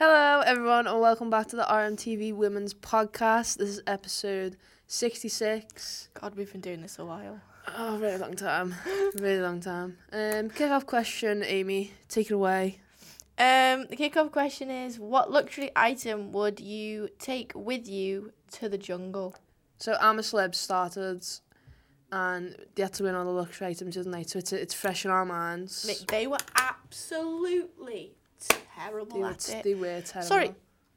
Hello, everyone, and welcome back to the RMTV Women's Podcast. This is episode 66. God, we've been doing this a while. Oh, really long time. really long time. Um, kick off question, Amy. Take it away. Um, the kickoff question is: What luxury item would you take with you to the jungle? So, I'm a celeb started, and they had to win all the luxury items, didn't they? So, it's, it's fresh in our minds. They were absolutely terrible They were, at it. they were terrible. Sorry,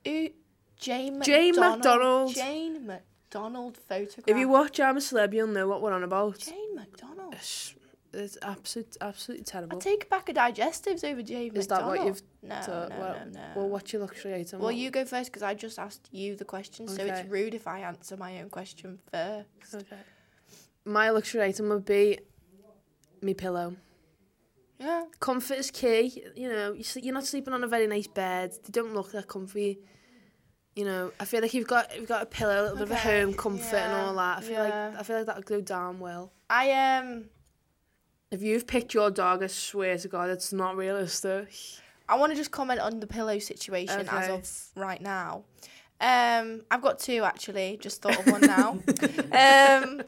Ooh, Jane Jane McDonald. McDonald. Jane McDonald photograph. If you watch I'm a Celeb, you'll know what we're on about. Jane McDonald. It's, it's absolute, absolutely terrible. I'd take a pack of digestives over Jane Is that what you've No, no, well, no, no. well, what's your luxury item? Well, What- you go first because I just asked you the question, so it's rude if I answer my own question first. Okay. My luxury item would be me pillow. Yeah. Comfort is key. You know, you're not sleeping on a very nice bed. They don't look that comfy. You know, I feel like you've got you've got a pillow, a little bit of a home comfort and all that. I feel yeah. like I feel like that would go down well. I um If you've picked your dog, I swear to God, it's not realistic. I want to just comment on the pillow situation as of right now. Um, I've got two actually. Just thought of one now. um,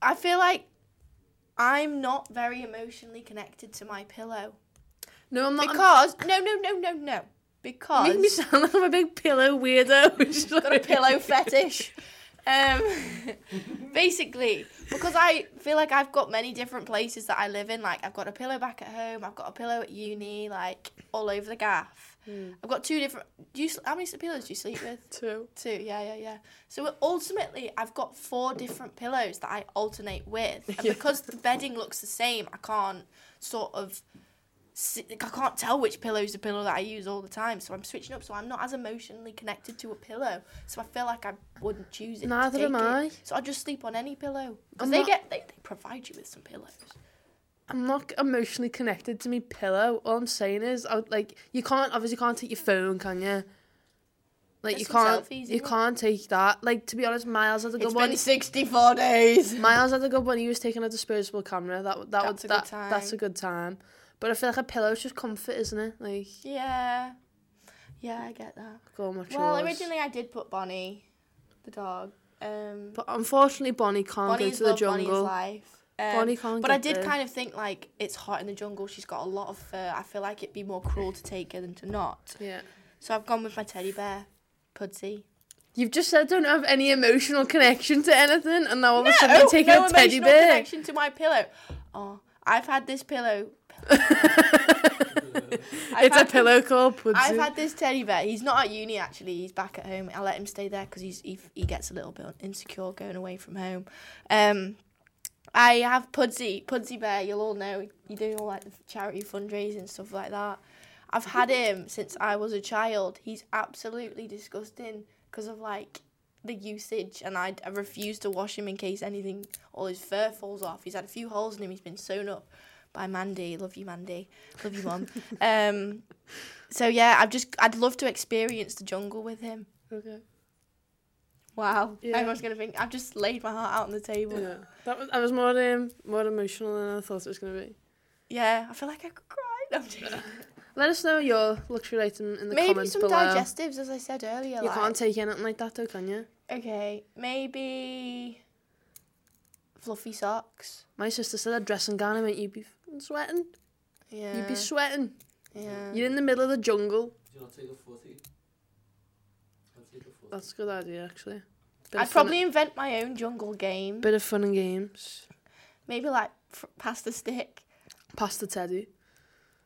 I feel like I'm not very emotionally connected to my pillow No, I'm not. I'm- because no, no, no, no, no. Because You make me sound like I'm a big pillow weirdo. got a pillow fetish. Um, basically, because I feel like I've got many different places that I live in. Like I've got a pillow back at home. I've got a pillow at uni. Like all over the gaff. Hmm. I've got two different. Do you? sl- How many pillows do you sleep with? Two. Two. Yeah, yeah, yeah. So ultimately, I've got four different pillows that I alternate with, and Yeah. because the bedding looks the same, I can't sort of. I can't tell which pillow is the pillow that I use all the time, so I'm switching up. So I'm not as emotionally connected to a pillow, so I feel like I wouldn't choose it. Neither am it. I. So I just sleep on any pillow because they not- get they, they provide you with some pillows. I'm not emotionally connected to me pillow. All I'm saying is, I, like, you can't obviously can't take your phone, can you? Like, you can't, selfies, you it? can't take that. Like, to be honest, Miles had a good It's one. been 64 days. Miles had a good one. He was taking a disposable camera. That that That's would a good that that's a good time. But I feel like a pillow's just comfort, isn't it? Like, Yeah, yeah, I get that. go on, Well, yours? originally I did put Bonnie, the dog. Um, But unfortunately, Bonnie can't Bonnie's go to the love, Bonnie's jungle. life. Um, but I did there. kind of think like it's hot in the jungle. She's got a lot of fur. I feel like it'd be more cruel to take her than to not. Yeah. So I've gone with my teddy bear, Pudsey. You've just said don't have any emotional connection to anything, and now all of a sudden you're taking no a teddy emotional bear. connection to my pillow. Oh, I've had this pillow. It's a had this- pillow called Pudsey. I've had this teddy bear. He's not at uni actually. He's back at home. I let him stay there because he's he, he gets a little bit insecure going away from home. Um, I have Pudsey, Pudsey Bear. You'll all know. You do all like the charity fundraising stuff like that. I've had him since I was a child. He's absolutely disgusting because of like the usage, and I, I refuse to wash him in case anything, all his fur falls off. He's had a few holes in him. He's been sewn up by Mandy. Love you, Mandy. Love you, mum. um, so yeah, I've just I'd love to experience the jungle with him. Okay. Wow, Yeah. everyone's gonna think I've just laid my heart out on the table. Yeah. That was I was more um, more emotional than I thought it was gonna be. Yeah, I feel like I could cry. No, I'm joking. Let us know your luxury item in the maybe comments below. Maybe some digestives, as I said earlier. You like, can't take anything like that though, can you? Okay, maybe fluffy socks. My sister said a dressing gown and went, you'd be sweating. Yeah. You'd be sweating. yeah. You're in the middle of the jungle. Do you not take a footy? I'd take a footy. That's a good idea actually. Bit I'd probably invent my own jungle game. bit of fun and games. Maybe like f- pass the stick. Pass the teddy.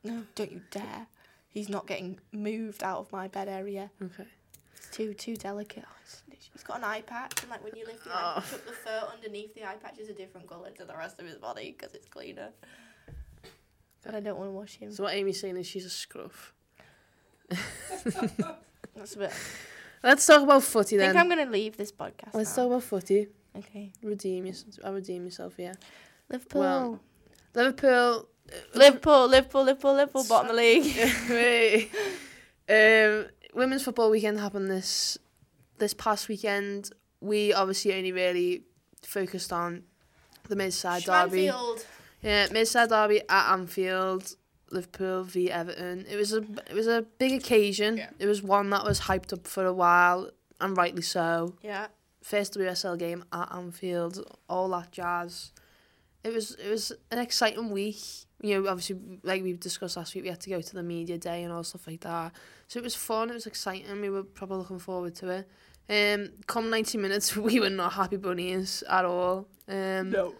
No, don't you dare. He's not getting moved out of my bed area. Okay. It's too too delicate. Oh, He's got an eye patch, and like when you lift eye Oh. the fur underneath the eye patch is a different colour to the rest of his body because it's cleaner. But I don't want to wash him. So what Amy's saying is she's a scruff. That's a bit. Let's talk about footy then. I think I'm gonna leave this podcast. Let's now. talk about footy. Okay. Redeem yourself. I redeem myself here. Liverpool. Well, Liverpool. Liverpool, Liverpool, Liverpool, Liverpool, bottom of the league. Um, women's football weekend happened this this past weekend. We obviously only really focused on the Merseyside derby. Schmanfield. Yeah, Merseyside derby at Anfield. Liverpool v Everton. It was a it was a big occasion. Yeah. It was one that was hyped up for a while, and rightly so. Yeah. First WSL game at Anfield, all that jazz. It was it was an exciting week. You know, obviously, like we discussed last week, we had to go to the media day and all stuff like that. So it was fun. It was exciting. We were probably looking forward to it. Um, come ninety minutes, we were not happy bunnies at all. Um, it-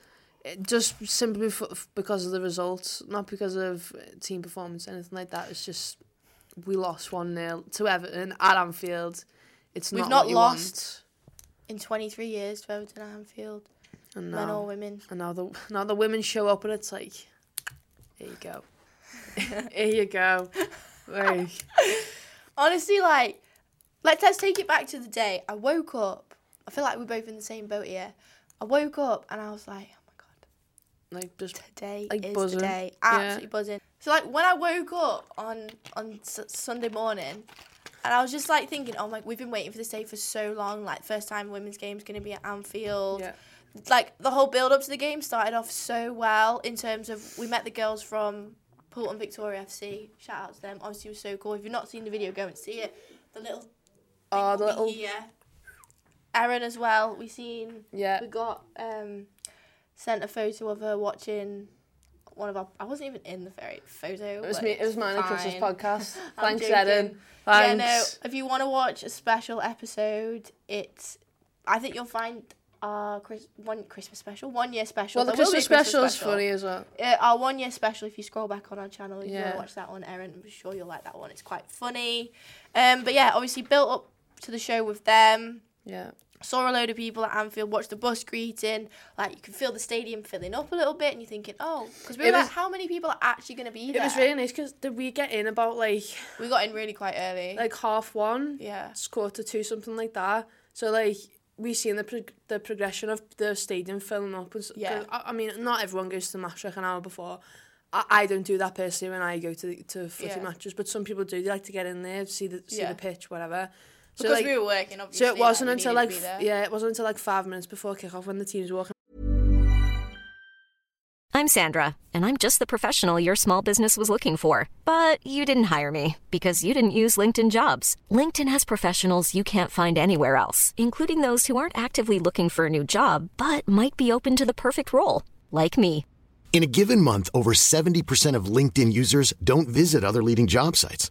just simply for, because of the results, not because of team performance, or anything like that. It's just we lost one 0 to Everton at Anfield. It's We've not not what you lost In 23 years to Everton at Anfield. And men now, or women. and now the now the women show up and it's like, here you go, here you go. Like, Honestly, like, let's let's take it back to the day. I woke up. I feel like we're both in the same boat here. I woke up and I was like, like just today Like is buzzing. the day. Yeah. Absolutely buzzing. So like when I woke up on on S- Sunday morning, and I was just like thinking, oh my, we've been waiting for this day for so long. Like first time women's game's gonna be at Anfield. yeah, Like the whole build up to the game started off so well in terms of we met the girls from Poulton Victoria FC. Shout out to them. Obviously, it was so cool. If you've not seen the video, go and see it. The little Oh, the little- here. Erin as well. We seen yeah. we got um sent a photo of her watching one of our. I wasn't even in the very photo. It was me. It was mine and Chris's podcast. Thanks. Eden. Yeah, no. If you want to watch a special episode, it's. I think you'll find our Chris, one Christmas special, one year special. Well, the be Christmas special is funny as well. Uh, our one year special. If you scroll back on our channel, if you want Yeah. to watch that one, Erin, I'm sure you'll like that one. It's quite funny. Um, but yeah, obviously built up to the show with them. Yeah. Saw a load of people at Anfield, watched the bus greeting. Like you can feel the stadium filling up a little bit, and you're thinking, oh, because we were It like, was- how many people are actually going to be It there? was really nice because did we get in about like we got in really quite early. like half one, yeah, it's quarter two, something like that. So like we seen the prog- the progression of the stadium filling up. And, Yeah. I, I mean, not everyone goes to the match like an hour before. I, I don't do that personally when I go to the, to footy Yeah. matches, but some people do. They like to get in there, see the see Yeah. the pitch, whatever. So because like, we were working. Obviously, so it wasn't we until like to be there. f- yeah, it wasn't until like five minutes before kickoff when the teams were walking. I'm Sandra, and I'm just the professional your small business was looking for. But you didn't hire me because you didn't use LinkedIn jobs. LinkedIn has professionals you can't find anywhere else, including those who aren't actively looking for a new job but might be open to the perfect role, like me. In a given month, over 70% of LinkedIn users don't visit other leading job sites.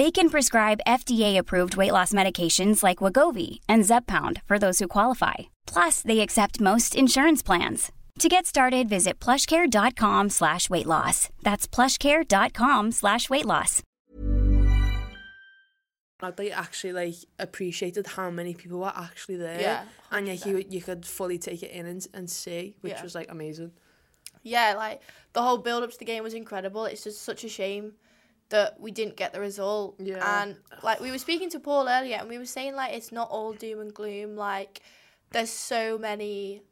They can prescribe FDA-approved weight loss medications like Wegovy and Zepbound for those who qualify. Plus, they accept most insurance plans. To get started, visit plushcare.com slash weight loss. That's plushcare.com slash weight loss. I'd actually like appreciated how many people were actually there. Yeah, and yeah, you you could fully take it in and, and see, which Yeah. was like amazing. yeah, like the whole build up to the game was incredible. It's just such a shame that we didn't get the result. Yeah. And like we were speaking to Paul earlier, and we were saying like it's not all doom and gloom. Like there's so many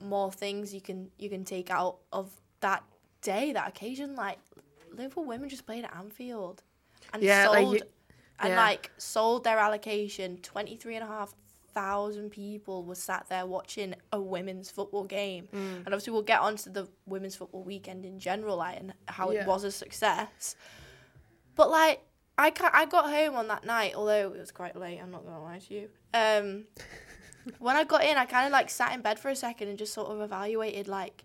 more things you can you can take out of that day, that occasion. Like Liverpool women just played at Anfield and Yeah, like sold you- and like sold their allocation. Twenty three and a half thousand people were sat there watching a women's football game. Mm. And obviously we'll get onto the women's football weekend in general, like and how Yeah. it was a success. But like I ca I got home on that night, although it was quite late. I'm not gonna lie to you. Um, when I got in, I kind of like sat in bed for a second and just sort of evaluated like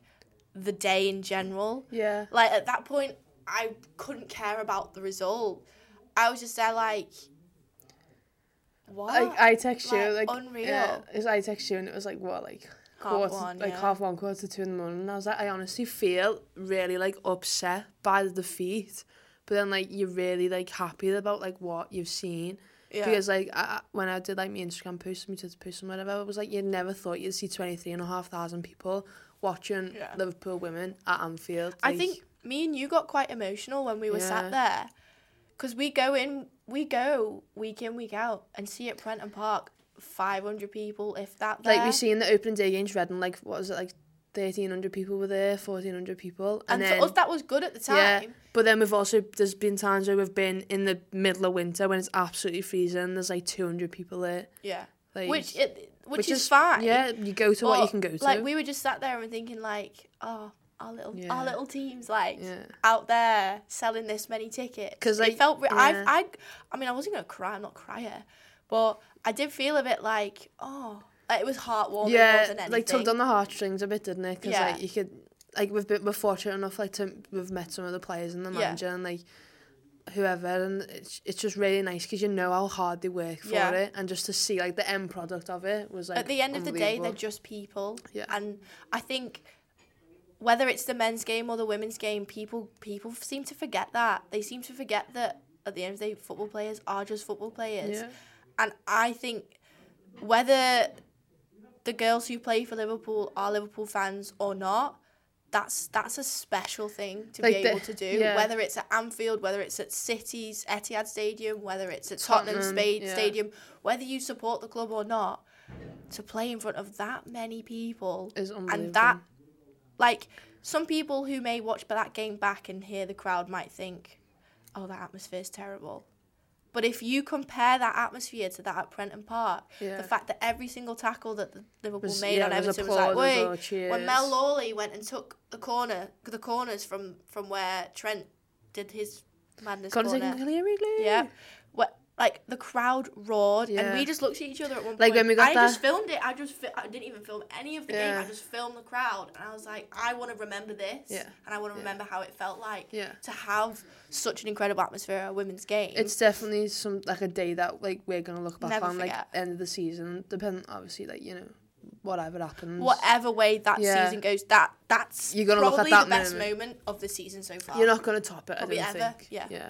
the day in general. Yeah. Like at that point, I couldn't care about the result. I was just there like, what? Like I text you Like, like unreal. Yeah, I text you and it was like what like Half quarter, one, like yeah. half one quarter to two in the morning. And I was like, I honestly feel really like upset by the defeat, but then like you're really like happy about like what you've seen. Yeah. Because like I, when I did like my Instagram post, my Twitter post and whatever, it was like you never thought you'd see twenty three and a half thousand people watching Yeah. Liverpool women at Anfield. I think me and you got quite emotional when we were Yeah. sat there, because we go in we go week in week out and see at Prenton Park 500 people, if that. There. Like we see in the opening day against Reading, like what was it like, thirteen hundred people were there, fourteen hundred people, and, and, then for us that was good at the time. yeah. But then we've also there's been times where we've been in the middle of winter when it's absolutely freezing. There's like two hundred people there, Yeah. like Which it which, is, fine. Yeah, you go to what you can go to. Like we were just sat there and thinking like, oh, our little Yeah. our little teams like Yeah. out there selling this many tickets because like, felt re- yeah. I I I mean I wasn't gonna cry. I'm not a crier, but I did feel a bit like oh, like it was heartwarming yeah, like tugged on the heartstrings a bit, didn't it? Because Yeah. like you could, like we've been we're fortunate enough like to we've met some of the players and the Yeah. manager and like whoever, and it's it's just really nice because you know how hard they work for Yeah. it, and just to see like the end product of it was like at the end of the day, they're just people. Yeah. And I think whether it's the men's game or the women's game, people people seem to forget that. They seem to forget that at the end of the day, football players are just football players. Yeah. And I think whether the girls who play for Liverpool are Liverpool fans or not, that's that's a special thing to Like be the- able to do. yeah. Whether it's at Anfield, whether it's at City's Etihad Stadium, whether it's at Tottenham, Tottenham, Spade yeah. Stadium, whether you support the club or not, to play in front of that many people Is and that, like, some people who may watch that game back and hear the crowd might think, "Oh, that atmosphere's terrible." But if you compare that atmosphere to that at Prenton Park, Yeah. the fact that every single tackle that the Liverpool Was- made yeah, on was Everton was like, well, when. Mel Lawley went and took the corner, the corners from from where Trent did his madness corner. Yeah. What like the crowd roared yeah. and we just looked at each other at one point. Like, when we got I just filmed it. I just fi- I didn't even film any of the game. I just filmed the crowd and I was like, I want to remember this. Yeah. And I want to remember how it felt like Yeah. to have such an incredible atmosphere at a women's game. It's definitely some like a day that like we're gonna look back Never on like end of the season, depending obviously like you know whatever happens. whatever way that Yeah. season goes, that that's You're gonna look at probably that the best moment. moment. of the season so far. You're not gonna top it. Probably I don't ever, think. yeah. Yeah.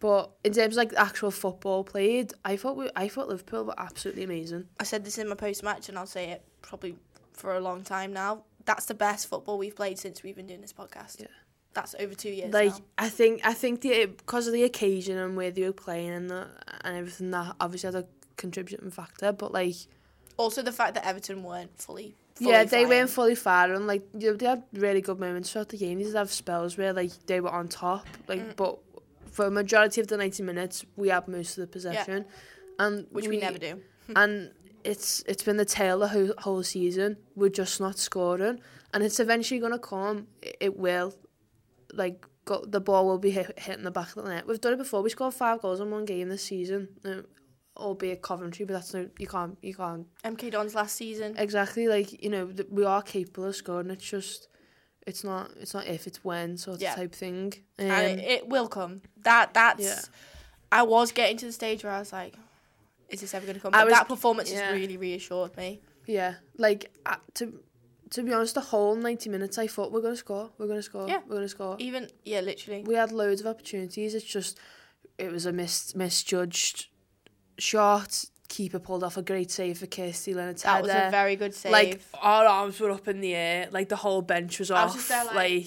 But in terms of like actual football played, I thought we, I thought Liverpool were absolutely amazing. I said this in my post match, and I'll say it probably for a long time now. That's the best football we've played since we've been doing this podcast. Yeah. That's over two years Like now. I think I think the because of the occasion and where they were playing and the, and everything that obviously had a contributing factor. But like Also, the fact that Everton weren't fully. fully yeah, they weren't fully firing. Like you know, they had really good moments throughout the game. They did have spells where like they were on top. Like Mm. but for a majority of the ninety minutes, we had most of the possession, and which we, never do. and it's it's been the tail the whole, whole season. We're just not scoring, and it's eventually gonna come. It, it will, like go, the ball will be hit, hitting the back of the net. We've done it before. We scored five goals in one game this season, um, albeit Coventry, but that's no you can't you can't MK Dons last season. exactly like you know th- we are capable of scoring. It's just it's not it's not if it's when sort Yeah. of type thing. Um, and it, it will come. That that's. Yeah. I was getting to the stage where I was like, "Is this ever going to come?" But was- that performance yeah. has really reassured me. Yeah, like uh, to to be honest, the whole ninety minutes I thought we're gonna score, we're gonna score, Yeah. we're gonna score. Even yeah, literally. We had loads of opportunities. It's just it was a mis- misjudged shot. Keeper pulled off a great save for Kirsty Linnett's That was a very good save. Like our arms were up in the air, like the whole bench was off. was there, like- like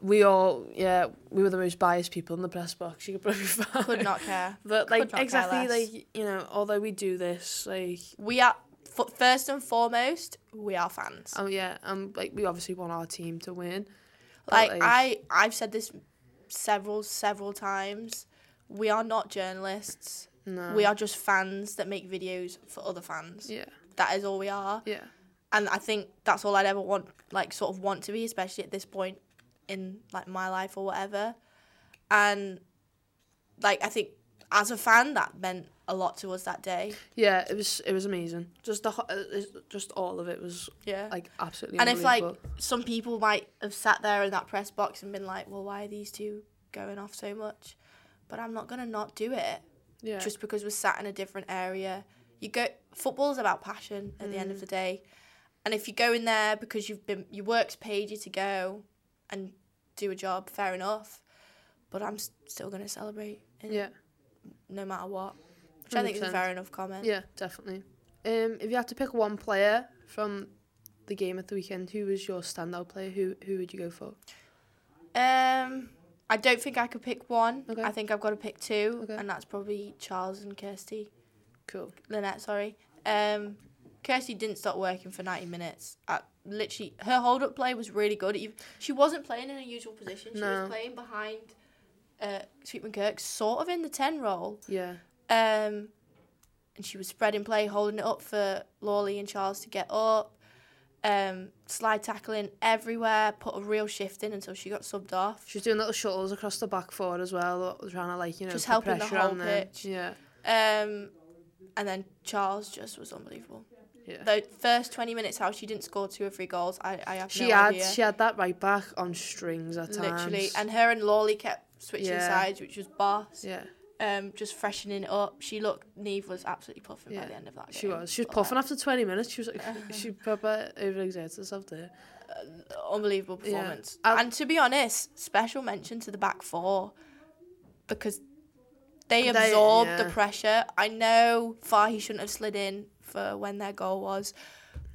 we all, yeah, we were the most biased people in the press box. You could probably find. could not care. But Could like exactly, like you know, although we do this, like We are f- first and foremost, we are fans. oh yeah, um, like we obviously want our team to win. But, like I, I've said this several, several times. We are not journalists. No, We are just fans that make videos for other fans. yeah, That is all we are. yeah. and I think that's all I'd ever want, like, sort of want to be, especially at this point in like my life or whatever. And like, I think as a fan, that meant a lot to us that day. Yeah, it was it was amazing. Just the ho- uh, just all of it was Yeah. like absolutely. and if like some people might have sat there in that press box and been like, well, why are these two going off so much? But I'm not gonna not do it yeah, just because we're sat in a different area. You go football is about passion at the end Mm. of the day. And if you go in there because you've been your work's paid you to go and do a job, fair enough. But I'm still gonna celebrate in- yeah, no matter what. Which I think is a fair enough comment. yeah, definitely. Um, if you had to pick one player from the game at the weekend, who was your standout player? Who who would you go for? Um I don't think I could pick one. Okay. I think I've got to pick two, Okay. and that's probably Charles and Kirsty. Cool. Linnett, sorry. Um, Kirsty didn't stop working for 90 minutes. I, literally, her hold up play was really good. She wasn't playing in her usual position. She No. was playing behind uh, Sweetman Kirk, sort of in the 10 role. Yeah. Um, and she was spreading play, holding it up for Lawley and Charles to get up. Um, slide tackling everywhere, put a real shift in until she got subbed off. She was doing little shuttles across the back four as well, trying to like you know Just helping the whole pitch. Yeah. Um, and then Charles just was unbelievable. Yeah. The first 20 minutes, how she didn't score two or three goals, I, I have She no had idea. she had that right back on strings at times. Literally. And her and Lawley kept switching Yeah. sides, which was boss. yeah, Um, just freshening it up. She looked, Niamh was absolutely puffing by the end of that game. she was. She was But, puffing like, after twenty minutes. She was like, she proper overexerted herself there. unbelievable performance. I'll- and to be honest, special mention to the back four because they They- absorbed the pressure. I know Fahy shouldn't have slid in for when their goal was,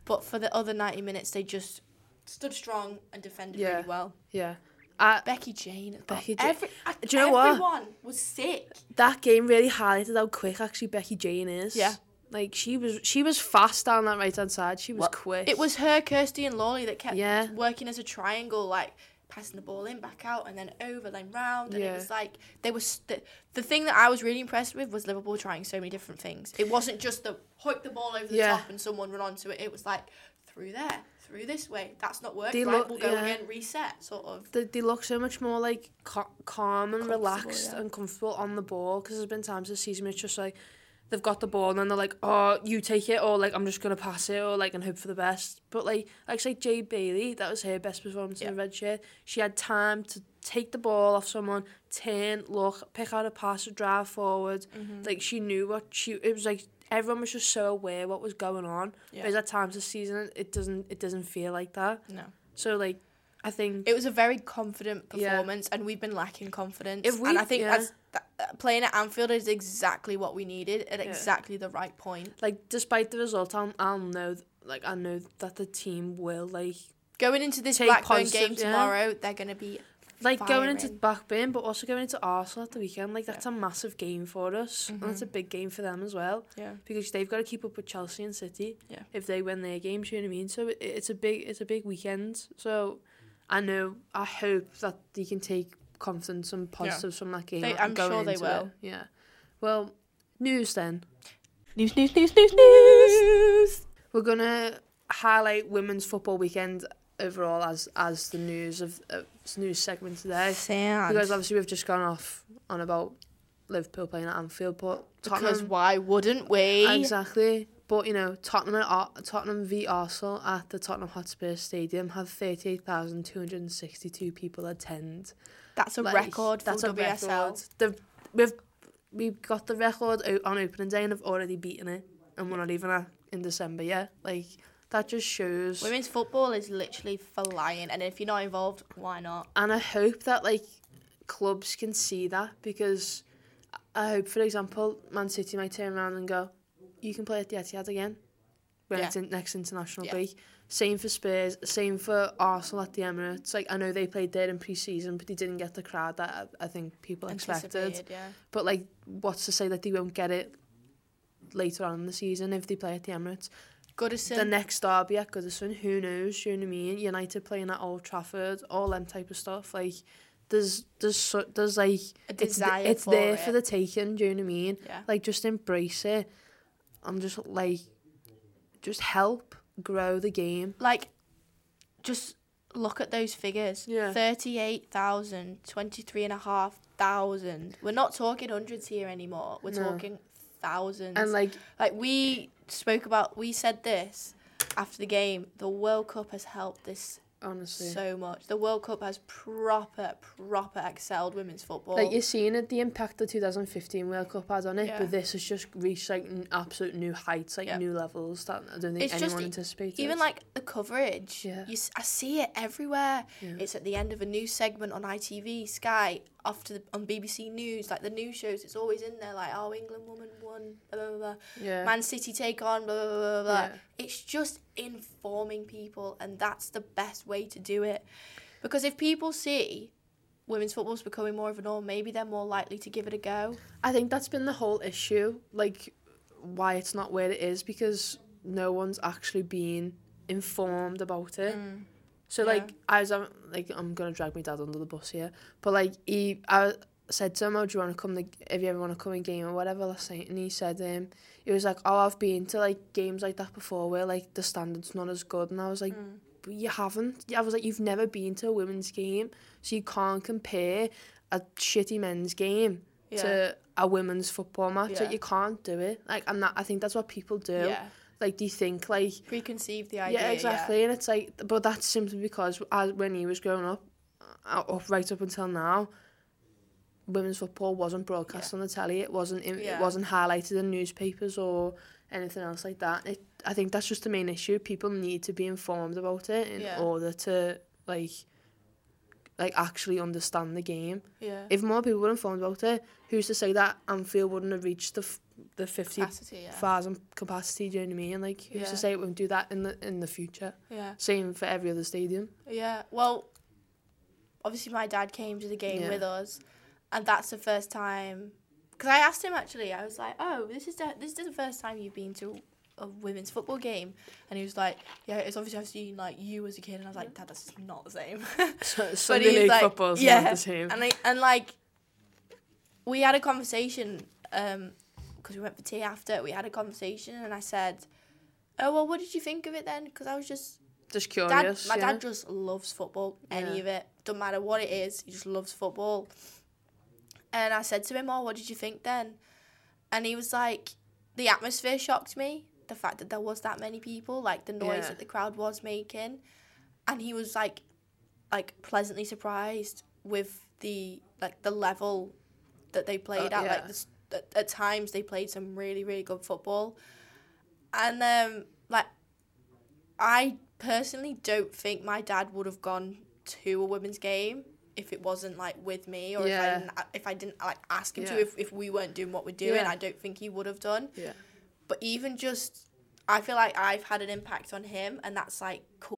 but for the other 90 minutes, they just stood strong and defended Yeah. really well. Yeah. I, Becky Jane. Becky Becky Ja- Every, Do you know what? everyone was sick. that game really highlighted how quick actually Becky Jane is. Yeah. Like she was she was fast down that right hand side. She was quick. It was her, Kirsty, and Lawley that kept Yeah. working as a triangle, like passing the ball in, back out, and then over, then round. And Yeah. it was like they were. St- the thing that I was really impressed with was Liverpool trying so many different things. It wasn't just the hoik the ball over the Yeah. top and someone run onto it. It was like through there, through this way. That's not working. They right, look- we'll go yeah. again, reset, sort of. they, they look so much more like ca- calm and relaxed yeah. and comfortable on the ball because there's been times this season where it's just like they've got the ball and then they're like oh you take it or like I'm just gonna pass it or like and hope for the best but like like say Jay Bailey that was her best performance in the red shirt she had time to take the ball off someone turn look pick out a pass drive forward Mm-hmm. like she knew what she it was like everyone was just so aware what was going on Yeah. whereas at times this season it doesn't it doesn't feel like that No. so like I think It was a very confident Yeah. performance, and we've been lacking confidence. If we- and I think yeah. that's, that, uh, playing at Anfield is exactly what we needed at Yeah. exactly the right point. like despite the result, I'll, I'll know like I know that the team will like Going into this Take Blackburn positive, game yeah. tomorrow, they're going to be like going into Firing. Blackburn, but also going into Arsenal at the weekend. Like that's a massive game for us, and it's a big game for them as well yeah. because they've got to keep up with Chelsea and City. Yeah. if they win their games, you know what I mean. So it, it's a big it's a big weekend. So I know I hope that they can take confidence and positives from that game. They- I'm sure they will. It. Yeah. Well, news then. News, news, news, news, news. We're gonna highlight women's football weekend overall as as the news of uh, news segment today because obviously we've just gone off on about Liverpool playing at Anfield, but Tottenham Because why wouldn't we? exactly. But you know Tottenham at, Tottenham v Arsenal at the Tottenham Hotspur Stadium had thirty eight thousand two hundred and sixty two people attend. That's a Like, record for that's a WSL. record. The, we've we've got the record on opening day and have already beaten it, and we're not even at, in December yet. Like that just shows. Women's football is literally flying, and if you're not involved, why not? and I hope that like clubs can see that because I hope, for example, Man City might turn around and go, "You can play at the Etihad again when Yeah. it's in next international Yeah. break." Same for Spurs. Same for Arsenal at the Emirates. Like I know they played there in pre-season, but they didn't get the crowd that I, I think people expected. Yeah. But like, what's to say that they won't get it later on in the season if they play at the Emirates? Goodison. the next derby at Goodison, who knows? You know what I mean? United playing at Old Trafford, all them type of stuff. Like, there's there's so, there's like A it's desire it's for there it. for the taking. Do you know what I mean? Yeah. Like, just embrace it. I'm just like, just help grow the game. like just look at those figures Yeah. 38,000 23,500 we're not talking hundreds here anymore we're No. talking thousands And like, like we spoke about we said this after the game the world cup has helped this honestly, so much the world cup has proper proper excelled women's football like you're seeing it, the impact the 2015 World Cup had on it, Yeah. but this has just reached like n- absolute new heights, like Yeah. new levels that I don't think It's just anyone e- anticipated. even like the coverage Yeah. you, i see it everywhere it's at the end of a news segment on itv sky after the, on bbc news like the news shows it's always in there like oh england woman won blah blah blah, blah. Yeah. man city take on blah blah blah, blah, blah. Yeah. it's just informing people and that's the best way to do it because if people see women's football's becoming more of a norm, maybe they're more likely to give it a go. I think that's been the whole issue, like why it's not where it is because no one's actually been informed about it. Mm. So. Yeah. like I was um, like I'm gonna drag my dad under the bus here, but like he I said to him, "Oh, do you want to come? To, if you ever want to come in game or whatever last night?" And he said, um, he was like, "Oh, I've been to like games like that before where like the standard's not as good," and I was like. Mm. But you haven't. I was like, you've never been to a women's game, so you can't compare a shitty men's game Yeah. to a women's football match. Yeah. Like you can't do it. Like I'm not. I think that's what people do. Yeah. Like they think like Preconceived the idea. yeah, exactly. And it's like, but that's simply because as when he was growing up, uh, up right up until now, women's football wasn't broadcast on the telly. It wasn't. In, Yeah. It wasn't highlighted in newspapers or anything else like that. It, I think that's just the main issue. People need to be informed about it in Yeah. order to like, like actually understand the game. Yeah. If more people were informed about it, who's to say that Anfield wouldn't have reached the f- the fifty Capacity, yeah. capacity? Do you know what I mean? And like, who's Yeah. to say it won't do that in the in the future? Yeah. Same for every other stadium. Yeah. Well, obviously my dad came to the game Yeah. with us, and that's the first time. Because I asked him actually, I was like, "Oh, this is the this is the first time you've been to a women's football game," and he was like, "Yeah, it's obviously I've seen like you as a kid," and I was like, "Dad, that's not the same." So, Sunday league like, football's yeah, not the same. and I, and like, we had a conversation um because we went for tea after. We had a conversation, and I said, "Oh well, what did you think of it then?" Because I was just Just dad, curious. my yeah. dad just loves football, any Yeah. of it. Doesn't matter what it is, he just loves football. And I said to him, Oh, what did you think then? And he was like, The atmosphere shocked me. The fact that there was that many people, like the noise Yeah. that the crowd was making. And he was like like pleasantly surprised with the like the level that they played Uh, at. Like the, at, at times they played some really, really good football. And um like I personally don't think my dad would have gone to a women's game if it wasn't like with me or if I didn't if I didn't like ask him to if, if we weren't doing what we're doing Yeah. I don't think he would have done Yeah. but even just I feel like I've had an impact on him and that's like cool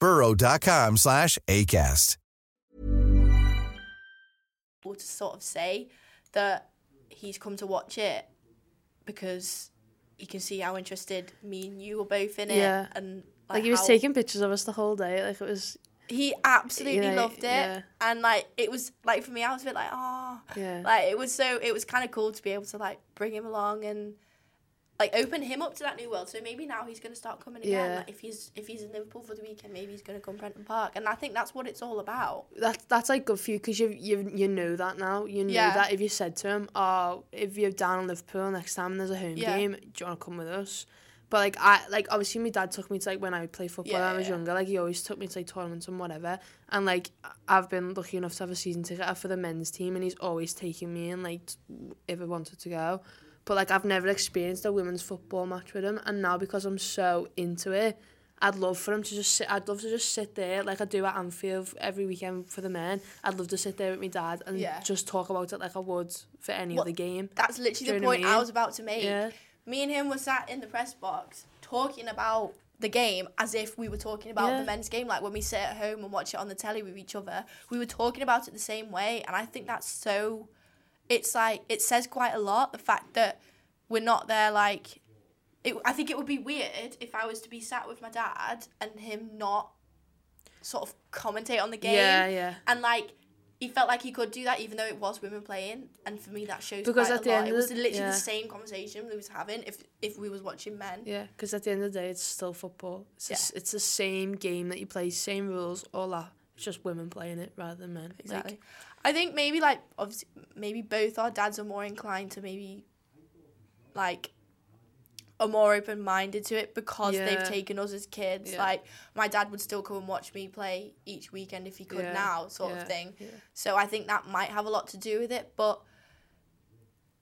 burrow.com slash ACAST. to sort of say that he's come to watch it because he can see how interested me and you were both in it Yeah. and Like he was how- taking pictures of us the whole day. Like it was. he absolutely You know, loved it yeah. and like it was like for me i was a bit like oh Yeah. like it was so it was kind of cool to be able to like bring him along and like open him up to that new world so maybe now he's going to start coming again Yeah. like if he's if he's in liverpool for the weekend maybe he's going to come Prenton park and i think that's what it's all about That's that's like good for you because you you you know that now. You know Yeah. that if you said to him, "Oh, if you're down in Liverpool next time there's a home Yeah. game, do you want to come with us?" But like I like obviously my dad took me to like when I would play football when I was yeah. younger. Like he always took me to like tournaments and whatever. And like I've been lucky enough to have a season ticket for the men's team, and he's always taking me in like if I wanted to go. But like I've never experienced a women's football match with him, and now because I'm so into it, I'd love for him to just sit. I'd love to just sit there like I do at Anfield every weekend for the men. I'd love to sit there with my dad and Yeah. just talk about it like I would for any Well, other game. That's literally the what I point I, was about to make. Yeah. Me and him were sat in the press box talking about the game as if we were talking about Yeah. the men's game. Like when we sit at home and watch it on the telly with each other, we were talking about it the same way. And I think that's so. It's like it says quite a lot. The fact that we're not there like. It, I think it would be weird if I was to be sat with my dad and him not sort of commentate on the game. Yeah, yeah. And like he felt like he could do that even though it was women playing and for me that shows Because quite at a the lot. end it was literally yeah. the same conversation we was having if if we was watching men. Yeah, because at the end of the day, it's still football. It's, Yeah. the it's the same game that you play, same rules, all that. It's just women playing it rather than men. Like, Exactly. I think maybe like obviously maybe both our dads are more inclined to maybe like are more open minded to it because Yeah. they've taken us as kids. Yeah. Like my dad would still come and watch me play each weekend if he could Yeah, now, sort of thing. So I think that might have a lot to do with it. But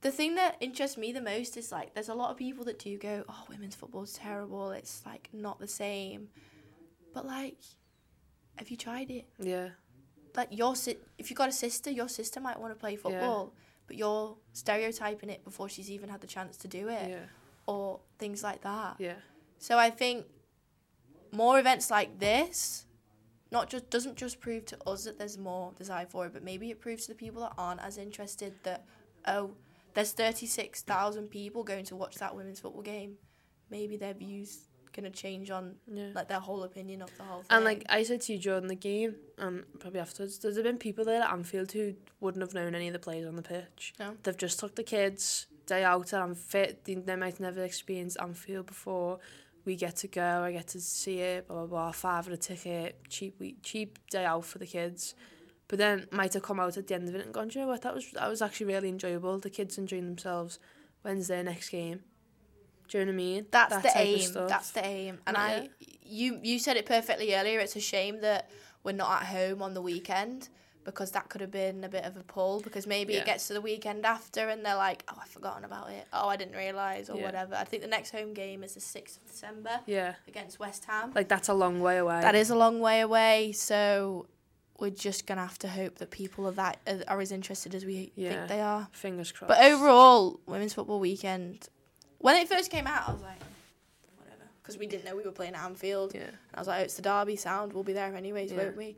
the thing that interests me the most is like there's a lot of people that do go, Oh, women's football's terrible, it's like not the same. But like have you tried it? yeah, like your si- if you got a sister, your sister might want to play football, but you're stereotyping it before she's even had the chance to do it, yeah, or things like that. yeah, So I think more events like this, not just doesn't just prove to us that there's more desire for it, but maybe it proves to the people that aren't as interested that oh, there's thirty six thousand people going to watch that women's football game. Maybe their views gonna change on yeah. like their whole opinion of the whole thing. And like I said to you during the game, and probably afterwards, there's been people there at Anfield who wouldn't have known any of the players on the pitch. No. They've just took the kids day out at Anfield. They, they might never experienced Anfield before. We get to go. I get to see it. Blah blah blah. Five at a ticket. Cheap week. Cheap day out for the kids. But then might have come out at the end of it and gone, "Do you know what? That was that was actually really enjoyable. The kids enjoying themselves. When's their next game? Do you know what I mean? That's That the aim. That's the aim. And Yeah. I, you, you said it perfectly earlier. It's a shame that we're not at home on the weekend because that could have been a bit of a pull. Because maybe Yeah. it gets to the weekend after and they're like, "Oh, I've forgotten about it. Oh, I didn't realize, or Yeah. whatever." I think the next home game is the sixth of December Yeah. against West Ham. Like that's a long way away. that is a long way away, so we're just gonna have to hope that people are that are, are as interested as we Yeah. think they are. Fingers crossed. But overall, women's football weekend, when it first came out, I was like, whatever, because we didn't know we were playing at Anfield. Yeah. And I was like, oh, it's the Derby sound. We'll be there anyways, Yeah. won't we?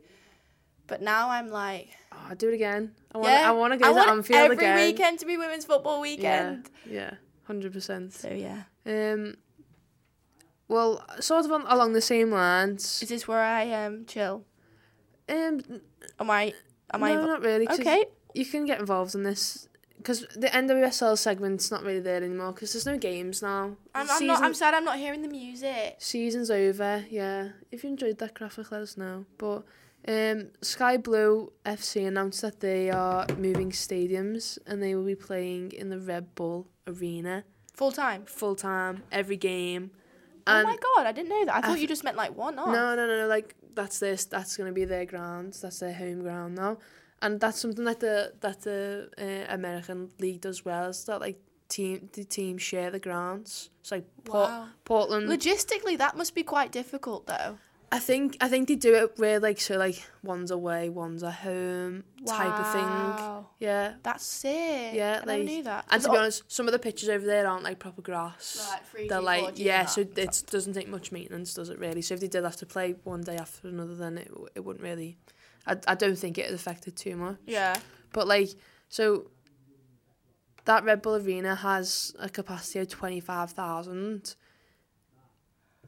But now I'm like, Oh, I'll do it again. I want. yeah, I want to go I to want Anfield every again. weekend to be women's football weekend. Yeah, yeah, hundred percent. So yeah, Um, well, sort of on, along the same lines. is this where I um chill? Um, Am I? Am no, I? not really. Okay. You can get involved in this because the NWSL segment's not really there anymore because there's no games now. I'm, I'm not. I'm sad. I'm not hearing the music. Season's over, yeah. If you enjoyed that graphic, let us know. But um, Sky Blue FC announced that they are moving stadiums and they will be playing in the Red Bull Arena Full time. full time every game. Oh my god, I didn't know that. I thought I've- you just meant like one off. no, no, no, no, like that's this. That's gonna be their ground. That's their home ground now, and that's something that the that the uh, American league does well. Is that like team the teams share the grounds. It's like Port, Wow. Portland. Logistically, that must be quite difficult though. I think I think they do it where like so like one's away, one's at home type of thing. Yeah. That's sick. Yeah, I like, knew that. And to So- be honest, some of the pitches over there aren't like proper grass. Right, 3G, They're like yeah, so it doesn't take much maintenance, does it really? So if they did have to play one day after another, then it it wouldn't really. I I don't think it affected too much. Yeah. But like so. That Red Bull Arena has a capacity of twenty five thousand.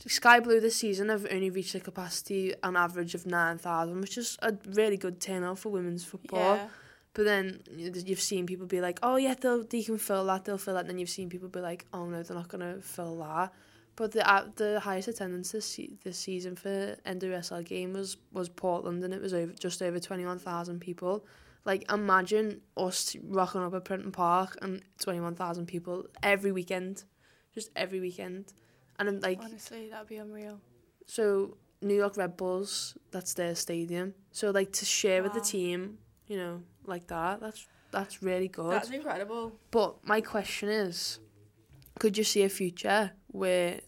Sky Blue this season have only reached a capacity on average of 9,000, which is a really good turnout for women's football. Yeah. But then you- you've seen people be like, oh yeah, they'll, they can fill that, they'll fill that. And then you've seen people be like, oh no, they're not going to fill that. But the uh, the highest attendance this, se- this season for NWSL game was, was Portland and it was over just over 21,000 people. Like imagine us rocking up at Prenton Park and 21,000 people every weekend. Just every weekend. And I'm like, Honestly, that'd be unreal. so New York Red Bulls, that's their stadium. So like to share with the team, you know, like that, that's that's really good. That's incredible. but my question is, could you see a future where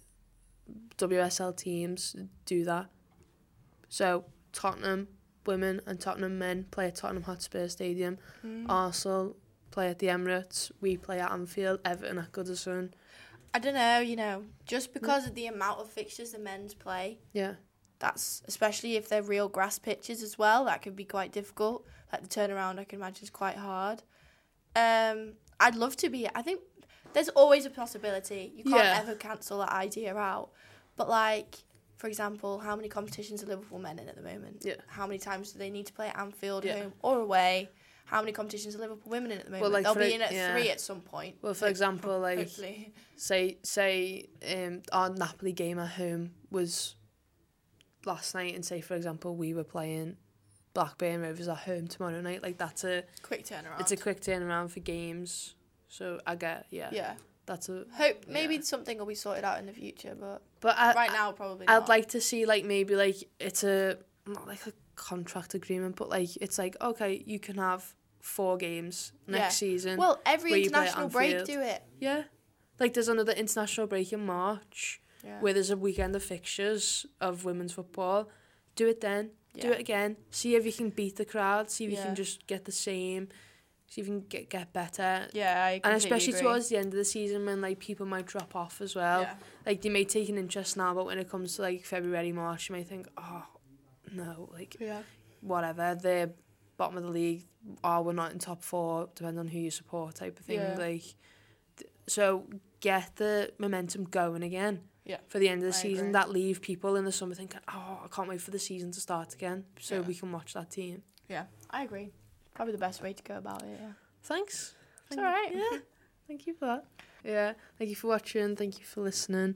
WSL teams do that. So Tottenham women and Tottenham men play at Tottenham Hotspur Stadium. Mm. Arsenal play at the Emirates. We play at Anfield. Everton at Goodison. I don't know, you know, just because of the amount of fixtures the men's play, Yeah. that's especially if they're real grass pitches as well, that could be quite difficult. Like the turnaround, I can imagine is quite hard. Um, I'd love to be. I think there's always a possibility. You can't Yeah. ever cancel that idea out. But like, for example, how many competitions are Liverpool men in at the moment? Yeah. How many times do they need to play at Anfield, Yeah. home or away? How many competitions are Liverpool women in at the moment? Well, like, They'll be in at yeah. three at some point. Well, for Ho- example, like hopefully. say say um our Napoli game at home was last night, and say for example we were playing Blackburn Rovers at home tomorrow night. Like that's a quick turnaround. it's a quick turnaround for games. So I get yeah. yeah. That's a Hope maybe Yeah. something will be sorted out in the future, but but I, right now probably. I'd not. like to see like maybe like it's a not like a contract agreement, but like it's like okay, you can have four games next Yeah. season. Well, every where you play at international break do it. Yeah, like there's another international break in March Yeah. where there's a weekend of fixtures of women's football. Do it then. Yeah. Do it again. See if you can beat the crowd. See if you can just get the same. See if you can get get better. Yeah, I And especially agree. towards the end of the season when like people might drop off as well. Yeah. Like they may take an interest now, but when it comes to like February, March, you may think, oh no, like Yeah. whatever. They're bottom of the league. Oh, we're not in top four, depending on who you support, type of thing. Yeah. Like, so get the momentum going again Yeah. for the end of the I season. agree. That leave people in the summer thinking, oh, I can't wait for the season to start again, so Yeah. we can watch that team. Yeah, I agree. Probably the best way to go about it. Yeah. Thanks. It's all right. Yeah. Thank you for that. Yeah. Thank you for watching. Thank you for listening.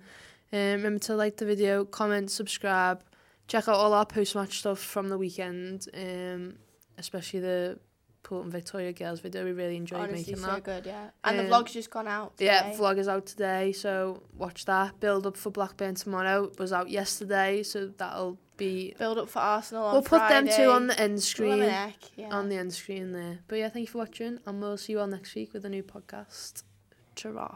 Um, remember to like the video, comment, subscribe. Check out all our post match stuff from the weekend, um, especially the Port and Victoria girls video. We really enjoyed Honestly, making so that. good. Yeah. And Um, the vlog's just gone out. Yeah, vlog is out today, so watch that. Build up for Blackburn tomorrow was out yesterday, so that'll be. Build up for Arsenal. On we'll put them two on the end screen. Lemon yeah. On the end screen there. But yeah, thank you for watching, and we'll see you all next week with a new podcast. Ta-ra.